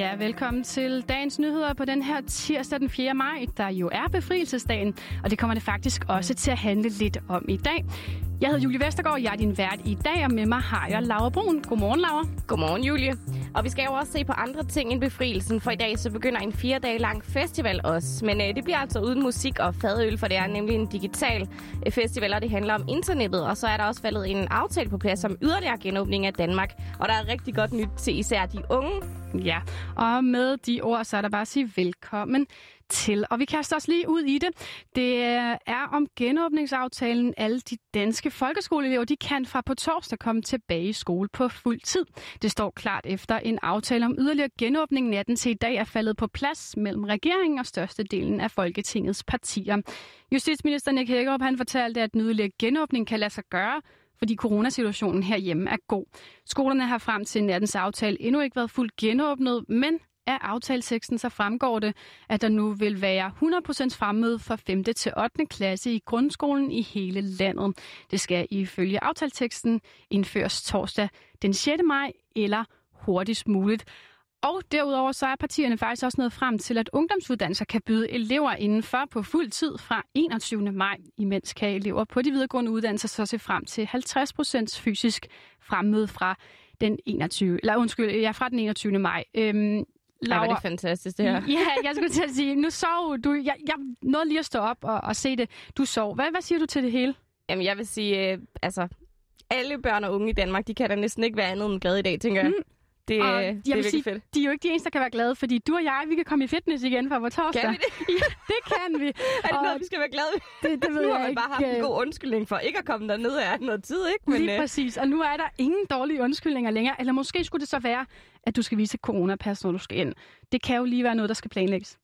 Ja, velkommen til dagens nyheder på den her tirsdag den 4. maj, der jo er befrielsesdagen, og det kommer det faktisk også til at handle lidt om i dag. Jeg hedder Julie Vestergaard, jeg er din vært i dag, og med mig har jeg Laura Brun. Godmorgen, Laura. Godmorgen, Julie. Og vi skal jo også se på andre ting end befrielsen, for i dag så begynder en fire dage lang festival også. Men øh, det bliver altså uden musik og fadøl, for det er nemlig en digital øh, festival, og det handler om internettet. Og så er der også faldet en aftale på plads om yderligere genåbning af Danmark. Og der er rigtig godt nyt til især de unge. Ja, og med de ord, så er der bare at sige velkommen til. Og vi kaster os lige ud i det. Det er om genåbningsaftalen. Alle de danske folkeskoleelever, de kan fra på torsdag komme tilbage i skole på fuld tid. Det står klart efter en aftale om yderligere genåbning natten til i dag er faldet på plads mellem regeringen og størstedelen af Folketingets partier. Justitsminister Nick Hækkerup han fortalte, at en yderligere genåbning kan lade sig gøre, fordi coronasituationen herhjemme er god. Skolerne har frem til nattens aftale endnu ikke været fuldt genåbnet, men af aftalteksten så fremgår det, at der nu vil være 100% fremmøde fra 5. til 8. klasse i grundskolen i hele landet. Det skal ifølge aftalteksten indføres torsdag den 6. maj eller hurtigst muligt. Og derudover så er partierne faktisk også nået frem til, at ungdomsuddannelser kan byde elever indenfor på fuld tid fra 21. maj, imens kan elever på de videregående uddannelser så se frem til 50% fysisk fremmøde fra den 21. Eller undskyld, ja, fra den 21. maj. Øhm, Laura, Ej, var det fantastisk, det her. Ja, jeg skulle til at sige, nu sov du. Jeg, jeg nåede lige at stå op og, og se det. Du sov. Hvad, hvad siger du til det hele? Jamen, jeg vil sige, øh, altså, alle børn og unge i Danmark, de kan da næsten ikke være andet end glade i dag, tænker jeg. Mm. Det, og det er virkelig sige, fedt. De er jo ikke de eneste, der kan være glade, fordi du og jeg, vi kan komme i fitness igen fra vores torsdag. Kan vi det? ja, det kan vi. er det og noget, vi skal være glade Det, det ved nu jeg har man bare haft en god undskyldning for ikke at komme derned af noget tid, ikke? Men, Lige øh... præcis. Og nu er der ingen dårlige undskyldninger længere. Eller måske skulle det så være, at du skal vise coronapas, når du skal ind. Det kan jo lige være noget, der skal planlægges.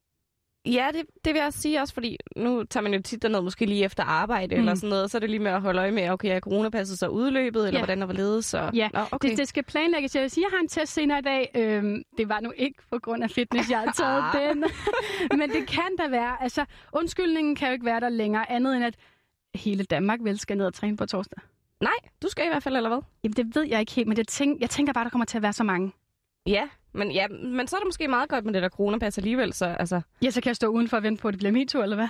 Ja, det, det vil jeg sige også, fordi nu tager man jo tit derned måske lige efter arbejde mm. eller sådan noget, så er det lige med at holde øje med, okay, er coronapasset så udløbet, eller ja. hvordan der var ledet, så... Ja, Nå, okay. det, det skal planlægges. Jeg vil sige, jeg har en test senere i dag. Øhm, det var nu ikke på grund af fitness, jeg har taget den. Men det kan da være. Altså, undskyldningen kan jo ikke være der længere, andet end at hele Danmark vel skal ned og træne på torsdag. Nej, du skal i hvert fald, eller hvad? Jamen, det ved jeg ikke helt, men det tænk, jeg tænker bare, der kommer til at være så mange. Ja, men, ja, men så er det måske meget godt med det der coronapas alligevel. Så, altså... Ja, så kan jeg stå udenfor og vente på, at det bliver min tur, eller hvad?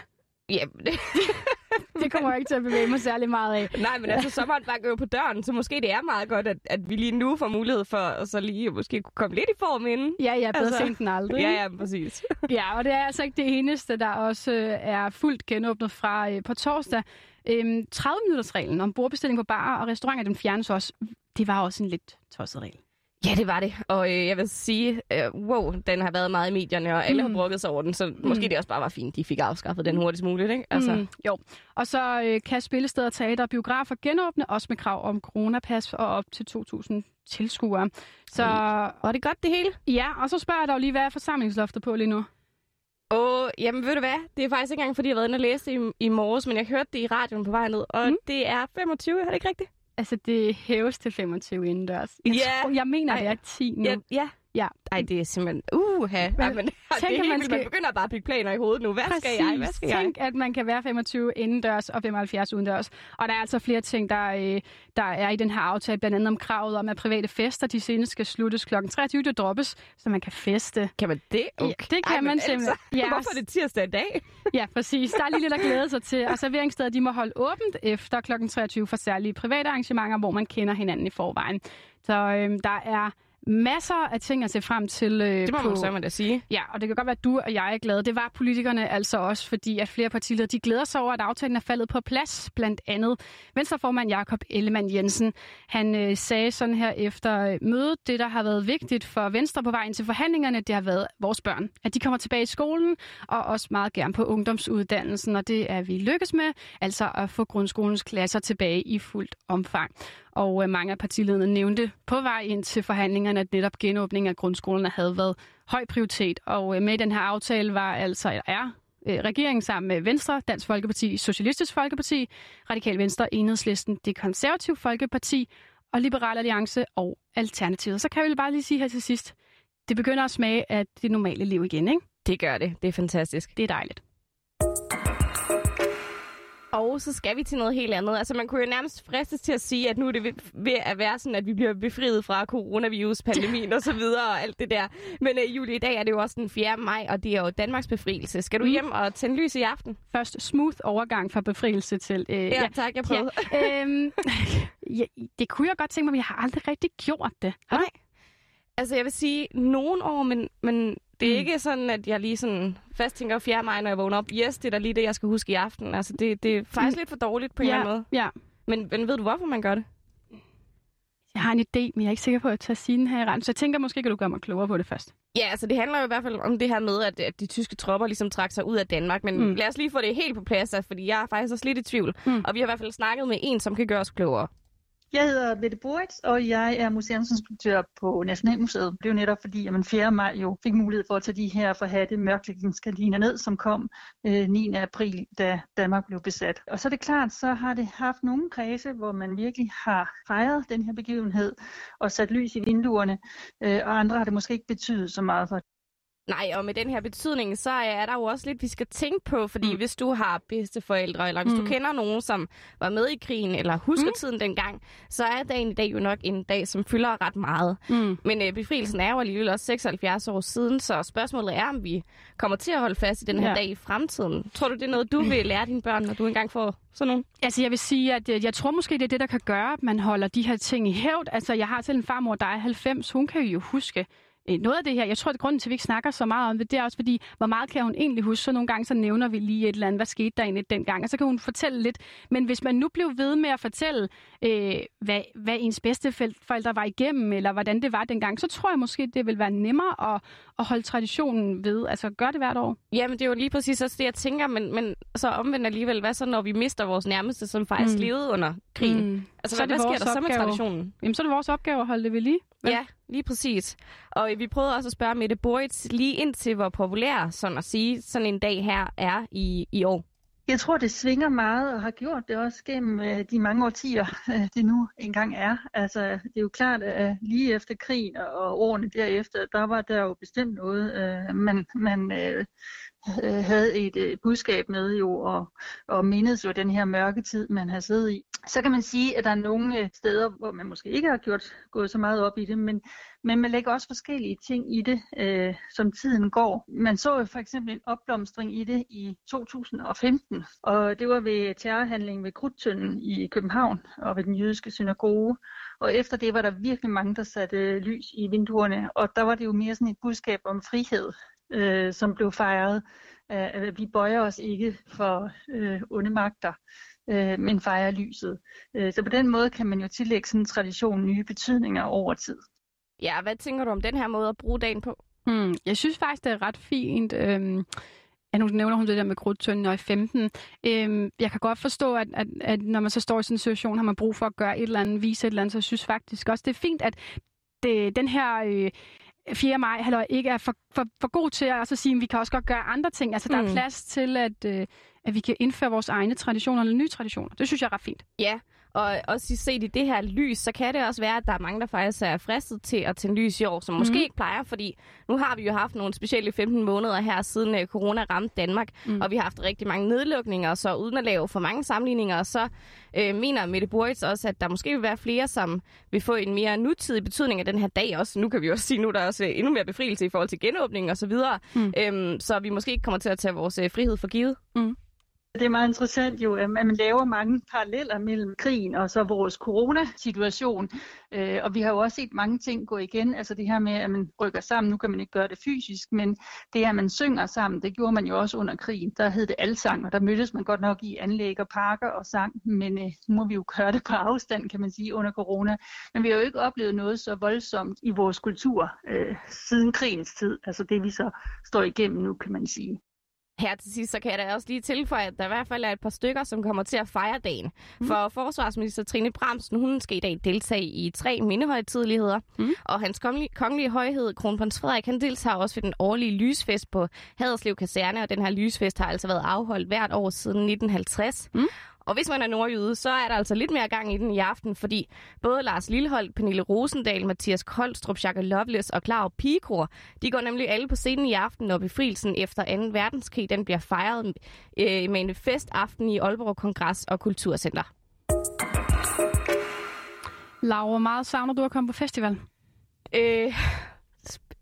Ja, det... det kommer jeg ikke til at bevæge mig særlig meget af. Nej, men altså, sommeren banker jo på døren, så måske det er meget godt, at, at vi lige nu får mulighed for at så lige måske kunne komme lidt i form inden. Ja, ja, bedre altså... sent end aldrig. Ja, ja, præcis. ja, og det er altså ikke det eneste, der også øh, er fuldt genåbnet fra øh, på torsdag. Øhm, 30-minutters-reglen om bordbestilling på barer og restauranter, den fjernes også. Det var også en lidt tosset regel. Ja, det var det. Og øh, jeg vil sige, øh, wow, den har været meget i medierne, og alle mm. har brugget sig over den, så mm. måske det også bare var fint, de fik afskaffet den hurtigst muligt, ikke? Altså. Mm, jo. Og så øh, kan spillesteder, teater og biografer genåbne, også med krav om coronapas og op til 2.000 tilskuere. Så... Og det godt det hele? Ja, og så spørger jeg dig lige, hvad er forsamlingsloftet på lige nu? Åh, oh, jamen ved du hvad? Det er faktisk ikke engang, fordi jeg har været inde og læse i, i morges, men jeg hørte det i radioen på vej ned, og mm. det er 25, er det ikke rigtigt? Altså, det hæves til 25 indendørs. Jeg, yeah. tror, jeg mener, Ej. det er 10 nu. Ja, ja. Ja. Ej, det er simpelthen... Uha. Men, Jamen, tænk, det er helt man, skal... man begynder bare at bygge planer i hovedet nu. Hvad Præcis. skal jeg? Hvad skal tænk, jeg? at man kan være 25 indendørs og 75 udendørs. Og der er altså flere ting, der, øh, der er i den her aftale. Blandt andet om kravet om, at private fester, de senest skal sluttes kl. 23. Det droppes, så man kan feste. Kan man det? Okay. Ja, det kan Ej, man altså, simpelthen. Ja. Hvorfor er det tirsdag i dag? ja, præcis. Der er lige lidt at glæde sig til. Og serveringssteder, de må holde åbent efter kl. 23 for særlige private arrangementer, hvor man kender hinanden i forvejen. Så øh, der er masser af ting at se frem til. Øh, det må på, man så da sige. Ja, og det kan godt være, at du og jeg er glade. Det var politikerne altså også, fordi at flere partiledere de glæder sig over, at aftalen er faldet på plads. Blandt andet Venstreformand Jakob Ellemann Jensen. Han øh, sagde sådan her efter øh, mødet, det der har været vigtigt for Venstre på vejen til forhandlingerne, det har været vores børn. At de kommer tilbage i skolen, og også meget gerne på ungdomsuddannelsen, og det er vi lykkes med, altså at få grundskolens klasser tilbage i fuldt omfang. Og øh, mange af partilederne nævnte på vej ind til forhandlingerne, at netop genåbningen af grundskolerne havde været høj prioritet. Og øh, med den her aftale var altså er øh, regeringen sammen med Venstre, Dansk Folkeparti, Socialistisk Folkeparti, Radikal Venstre, Enhedslisten, Det Konservative Folkeparti og Liberal Alliance og Alternativet. Så kan vi bare lige sige her til sidst, det begynder at smage af det normale liv igen, ikke? Det gør det. Det er fantastisk. Det er dejligt. Og så skal vi til noget helt andet. Altså, man kunne jo nærmest fristes til at sige, at nu er det ved, at være sådan, at vi bliver befriet fra coronavirus, pandemien og så videre og alt det der. Men uh, Julie, i dag er det jo også den 4. maj, og det er jo Danmarks befrielse. Skal du mm. hjem og tænde lys i aften? Først smooth overgang fra befrielse til... Øh, ja, ja, tak, jeg prøvede. Ja, øhm, ja, det kunne jeg godt tænke mig, men jeg har aldrig rigtig gjort det. Har Nej. Altså, jeg vil sige, nogle år, men, men det er mm. ikke sådan, at jeg lige sådan fast tænker 4. maj, når jeg vågner op. Yes, det er da lige det, jeg skal huske i aften. Altså, det, det er faktisk mm. lidt for dårligt på en ja, eller anden måde. Ja. Men, men ved du, hvorfor man gør det? Jeg har en idé, men jeg er ikke sikker på at tage sige den her i rent. Så jeg tænker måske, at du gøre mig klogere på det først. Ja, altså det handler jo i hvert fald om det her med, at, at de tyske tropper ligesom trak sig ud af Danmark. Men mm. lad os lige få det helt på plads, altså, fordi jeg er faktisk også lidt i tvivl. Mm. Og vi har i hvert fald snakket med en, som kan gøre os klogere. Jeg hedder Mette Boritz, og jeg er museumsinspektør på Nationalmuseet. Det er jo netop fordi, at man 4. maj jo fik mulighed for at tage de her forhatte mørklægningsgardiner ned, som kom øh, 9. april, da Danmark blev besat. Og så er det klart, så har det haft nogle kredse, hvor man virkelig har fejret den her begivenhed og sat lys i vinduerne, øh, og andre har det måske ikke betydet så meget for. Nej, og med den her betydning, så er der jo også lidt, vi skal tænke på, fordi mm. hvis du har bedsteforældre, eller hvis mm. du kender nogen, som var med i krigen, eller husker mm. tiden dengang, så er dagen i dag jo nok en dag, som fylder ret meget. Mm. Men øh, befrielsen er jo alligevel også 76 år siden, så spørgsmålet er, om vi kommer til at holde fast i den her ja. dag i fremtiden. Tror du, det er noget, du vil lære dine børn, når du engang får sådan nogen? Altså, jeg vil sige, at jeg, øh, jeg tror måske, det er det, der kan gøre, at man holder de her ting i hævd. Altså, jeg har selv en farmor, der er 90. Hun kan jo huske noget af det her, jeg tror, at grunden til, at vi ikke snakker så meget om det, det er også fordi, hvor meget kan hun egentlig huske? Så nogle gange så nævner vi lige et eller andet, hvad skete der egentlig dengang, og så kan hun fortælle lidt. Men hvis man nu blev ved med at fortælle, øh, hvad, hvad ens forældre var igennem, eller hvordan det var dengang, så tror jeg måske, det vil være nemmere at, at holde traditionen ved. Altså, gør det hvert år. Jamen, det er jo lige præcis også det, jeg tænker, men, men så omvendt alligevel, hvad så, når vi mister vores nærmeste, som faktisk mm. levede under krigen? Mm. Altså, så hvad, hvad sker der så med traditionen? Jamen, så er det vores opgave at holde det ved lige. Vel? Ja, lige præcis. Og vi prøvede også at spørge Mette Boritz lige ind til, hvor populær sådan at sige, sådan en dag her er i, i år. Jeg tror, det svinger meget og har gjort det også gennem øh, de mange årtier, øh, det nu engang er. Altså, det er jo klart, at lige efter krigen og årene derefter, der var der jo bestemt noget, øh, man, man øh, Øh, havde et øh, budskab med jo, og, og mindes jo den her mørke tid, man har siddet i. Så kan man sige, at der er nogle øh, steder, hvor man måske ikke har gjort, gået så meget op i det, men, men man lægger også forskellige ting i det, øh, som tiden går. Man så jo for eksempel en opblomstring i det i 2015, og det var ved terrorhandlingen ved Krudtønden i København og ved den jødiske synagoge. Og efter det var der virkelig mange, der satte lys i vinduerne, og der var det jo mere sådan et budskab om frihed, øh, som blev fejret. At vi bøjer os ikke for øh, onde magter øh, men fejrer lyset. Øh, så på den måde kan man jo tillægge sådan en tradition nye betydninger over tid. Ja, hvad tænker du om den her måde at bruge dagen på? Hmm, jeg synes faktisk, det er ret fint. Øhm, ja, nu nævner hun det der med krudtønden og i 15. Øhm, jeg kan godt forstå, at, at, at når man så står i sådan en situation, har man brug for at gøre et eller andet, vise et eller andet, så jeg synes faktisk også, det er fint, at det, den her... Øh, 4. maj halløj, ikke er for, for, for god til at altså sige, at vi kan også godt gøre andre ting. Altså, der mm. er plads til, at, øh, at vi kan indføre vores egne traditioner eller nye traditioner. Det synes jeg er ret fint. Ja, og også set i det her lys, så kan det også være, at der er mange, der faktisk er fristet til at tænde lys i år, som måske mm. ikke plejer, fordi nu har vi jo haft nogle specielle 15 måneder her, siden uh, corona ramte Danmark, mm. og vi har haft rigtig mange nedlukninger, så uden at lave for mange sammenligninger, så uh, mener Mette Boritz også, at der måske vil være flere, som vil få en mere nutidig betydning af den her dag også. Nu kan vi også sige, nu der er også endnu mere befrielse i forhold til genåbning og så videre, mm. um, så vi måske ikke kommer til at tage vores uh, frihed for givet. Mm. Det er meget interessant jo, at man laver mange paralleller mellem krigen og så vores coronasituation. Øh, og vi har jo også set mange ting gå igen. Altså det her med, at man rykker sammen. Nu kan man ikke gøre det fysisk, men det at man synger sammen, det gjorde man jo også under krigen. Der hed det alsang, og der mødtes man godt nok i anlæg og parker og sang. Men øh, nu må vi jo gøre det på afstand, kan man sige, under corona. Men vi har jo ikke oplevet noget så voldsomt i vores kultur øh, siden krigens tid. Altså det vi så står igennem nu, kan man sige. Her til sidst, så kan jeg da også lige tilføje, at der i hvert fald er et par stykker, som kommer til at fejre dagen. Mm. For forsvarsminister Trine Bramsen, hun skal i dag deltage i tre mindehøjtidligheder. Mm. Og hans kongelige, kongelige højhed, kronprins Frederik, han deltager også ved den årlige lysfest på Haderslev Kaserne. Og den her lysfest har altså været afholdt hvert år siden 1950. Mm. Og hvis man er nordjyde, så er der altså lidt mere gang i den i aften, fordi både Lars Lillehold, Pernille Rosendal, Mathias Koldstrup, Jacques Loveless og Clara Pigekor, de går nemlig alle på scenen i aften, når befrielsen efter 2. verdenskrig den bliver fejret øh, med en festaften i Aalborg Kongress og Kulturcenter. Laura, meget savner du at komme på festival? Øh,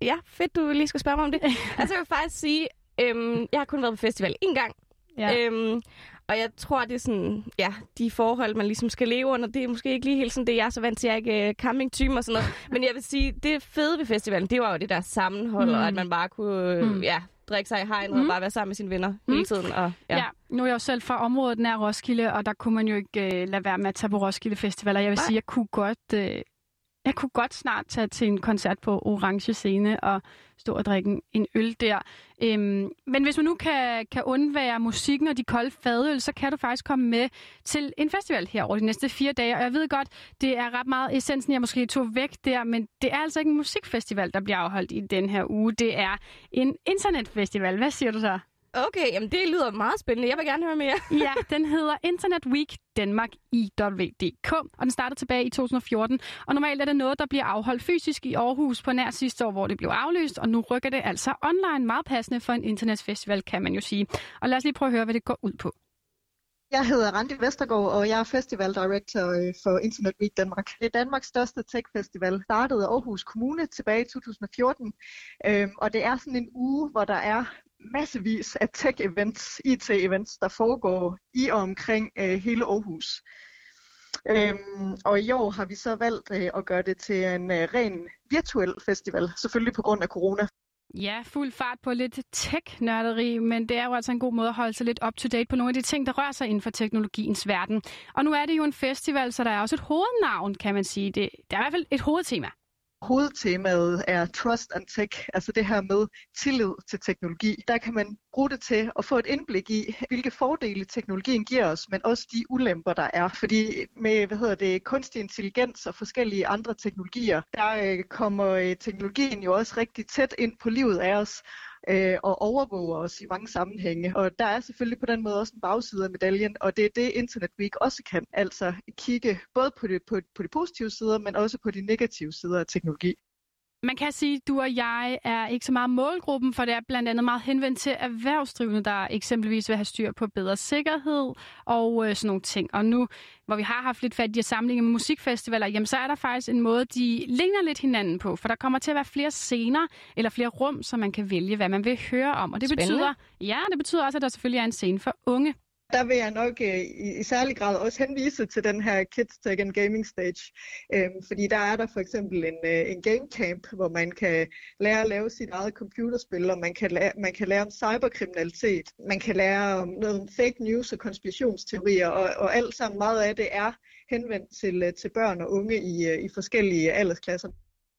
ja, fedt, du lige skal spørge mig om det. altså, jeg vil faktisk sige, øhm, jeg har kun været på festival én gang. Ja. Øhm, og jeg tror, det er sådan, ja, de forhold, man ligesom skal leve under, det er måske ikke lige helt sådan det, jeg er så vant til. Jeg er ikke uh, campingtyme og sådan noget. Men jeg vil sige, det fede ved festivalen, det var jo det der sammenhold, mm. og at man bare kunne, mm. ja, drikke sig i hegnet mm. og bare være sammen med sine venner mm. hele tiden. Og, ja. ja, nu er jeg jo selv fra området nær Roskilde, og der kunne man jo ikke uh, lade være med at tage på Roskilde Festival, og jeg vil Nej. sige, jeg kunne godt... Uh, jeg kunne godt snart tage til en koncert på Orange Scene og stå og drikke en øl der. Øhm, men hvis man nu kan, kan undvære musikken og de kolde fadøl, så kan du faktisk komme med til en festival her over de næste fire dage. Og jeg ved godt, det er ret meget essensen, jeg måske tog væk der, men det er altså ikke en musikfestival, der bliver afholdt i den her uge. Det er en internetfestival. Hvad siger du så? Okay, jamen det lyder meget spændende. Jeg vil gerne høre mere. ja, den hedder Internet Week Danmark i WDK, og den startede tilbage i 2014. Og normalt er det noget, der bliver afholdt fysisk i Aarhus på nær sidste år, hvor det blev aflyst, og nu rykker det altså online meget passende for en internetfestival, kan man jo sige. Og lad os lige prøve at høre, hvad det går ud på. Jeg hedder Randi Vestergaard, og jeg er festival director øh, for Internet Week Danmark. Det er Danmarks største tech-festival. Startede i Aarhus Kommune tilbage i 2014, øhm, og det er sådan en uge, hvor der er massevis af tech-events, IT-events, der foregår i og omkring øh, hele Aarhus. Øhm, og i år har vi så valgt øh, at gøre det til en øh, ren virtuel festival, selvfølgelig på grund af corona. Ja, fuld fart på lidt tech-nørderi, men det er jo altså en god måde at holde sig lidt up-to-date på nogle af de ting, der rører sig inden for teknologiens verden. Og nu er det jo en festival, så der er også et hovednavn, kan man sige. Det, der er i hvert fald et hovedtema hovedtemaet er trust and tech, altså det her med tillid til teknologi. Der kan man bruge det til at få et indblik i, hvilke fordele teknologien giver os, men også de ulemper, der er. Fordi med hvad hedder det, kunstig intelligens og forskellige andre teknologier, der øh, kommer øh, teknologien jo også rigtig tæt ind på livet af os øh, og overvåger os i mange sammenhænge. Og der er selvfølgelig på den måde også en bagside af medaljen, og det er det Internet Week også kan. Altså kigge både på, det, på, på de positive sider, men også på de negative sider af teknologi. Man kan sige, at du og jeg er ikke så meget målgruppen, for det er blandt andet meget henvendt til erhvervsdrivende, der eksempelvis vil have styr på bedre sikkerhed og øh, sådan nogle ting. Og nu, hvor vi har haft lidt fat i at sammenligne med musikfestivaler, jamen så er der faktisk en måde, de ligner lidt hinanden på, for der kommer til at være flere scener eller flere rum, så man kan vælge, hvad man vil høre om. Og det Spændende. betyder, ja, det betyder også, at der selvfølgelig er en scene for unge der vil jeg nok øh, i, i særlig grad også henvise til den her Kids Tech and Gaming Stage. Øhm, fordi der er der for eksempel en, øh, en game camp, hvor man kan lære at lave sit eget computerspil, og man kan lære, man kan lære om cyberkriminalitet. Man kan lære om noget om fake news og konspirationsteorier, og, og alt sammen meget af det er henvendt til, øh, til børn og unge i, øh, i forskellige aldersklasser.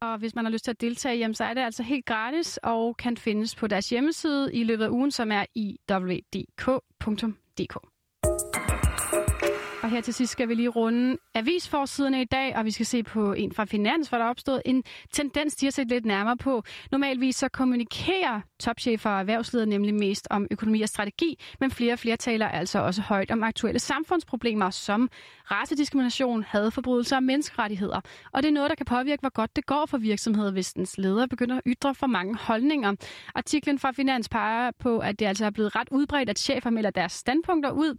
Og hvis man har lyst til at deltage, jamen, så er det altså helt gratis og kan findes på deres hjemmeside i løbet af ugen, som er i www.dk. Og her til sidst skal vi lige runde avisforsiderne i dag, og vi skal se på en fra Finans, hvor der er opstået en tendens de at set lidt nærmere på. Normalvis så kommunikerer topchefer og erhvervsledere nemlig mest om økonomi og strategi, men flere og flere taler altså også højt om aktuelle samfundsproblemer som racediskrimination, hadforbrydelser og menneskerettigheder. Og det er noget, der kan påvirke, hvor godt det går for virksomheder, hvis dens ledere begynder at ytre for mange holdninger. Artiklen fra Finans peger på, at det altså er blevet ret udbredt, at chefer melder deres standpunkter ud,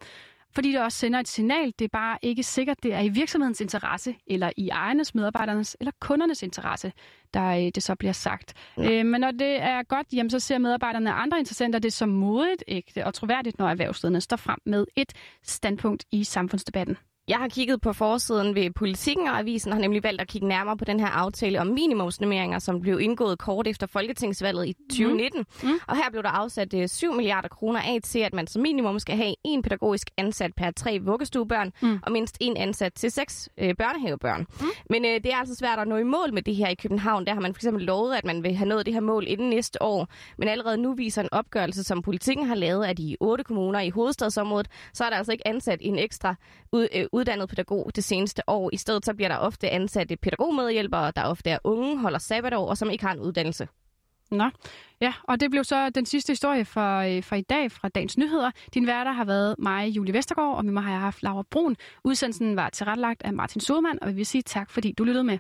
fordi det også sender et signal. Det er bare ikke sikkert, det er i virksomhedens interesse, eller i ejernes, medarbejdernes eller kundernes interesse, der øh, det så bliver sagt. Ja. Øh, men når det er godt, jamen, så ser medarbejderne og andre interessenter det som modigt, ægte og troværdigt, når erhvervslederne står frem med et standpunkt i samfundsdebatten. Jeg har kigget på forsiden ved Politikken, og avisen har nemlig valgt at kigge nærmere på den her aftale om minimumsnummeringer, som blev indgået kort efter Folketingsvalget i 2019. Mm. Mm. Og her blev der afsat 7 øh, milliarder kroner af til, at man som minimum skal have en pædagogisk ansat per tre vuggestuebørn, mm. og mindst en ansat til seks øh, børnehavebørn. Mm. Men øh, det er altså svært at nå i mål med det her i København. Der har man for eksempel lovet, at man vil have nået det her mål inden næste år. Men allerede nu viser en opgørelse, som Politikken har lavet af de otte kommuner i hovedstadsområdet, så er der altså ikke ansat en ekstra ud, øh, uddannet pædagog det seneste år. I stedet så bliver der ofte ansatte pædagogmedhjælpere, der ofte er unge, holder sabbatår og som ikke har en uddannelse. Nå, ja, og det blev så den sidste historie for, øh, for i dag fra Dagens Nyheder. Din værter har været mig, Julie Vestergaard, og med mig har jeg haft Laura Brun. Udsendelsen var tilrettelagt af Martin Sodemann, og vi vil sige tak, fordi du lyttede med.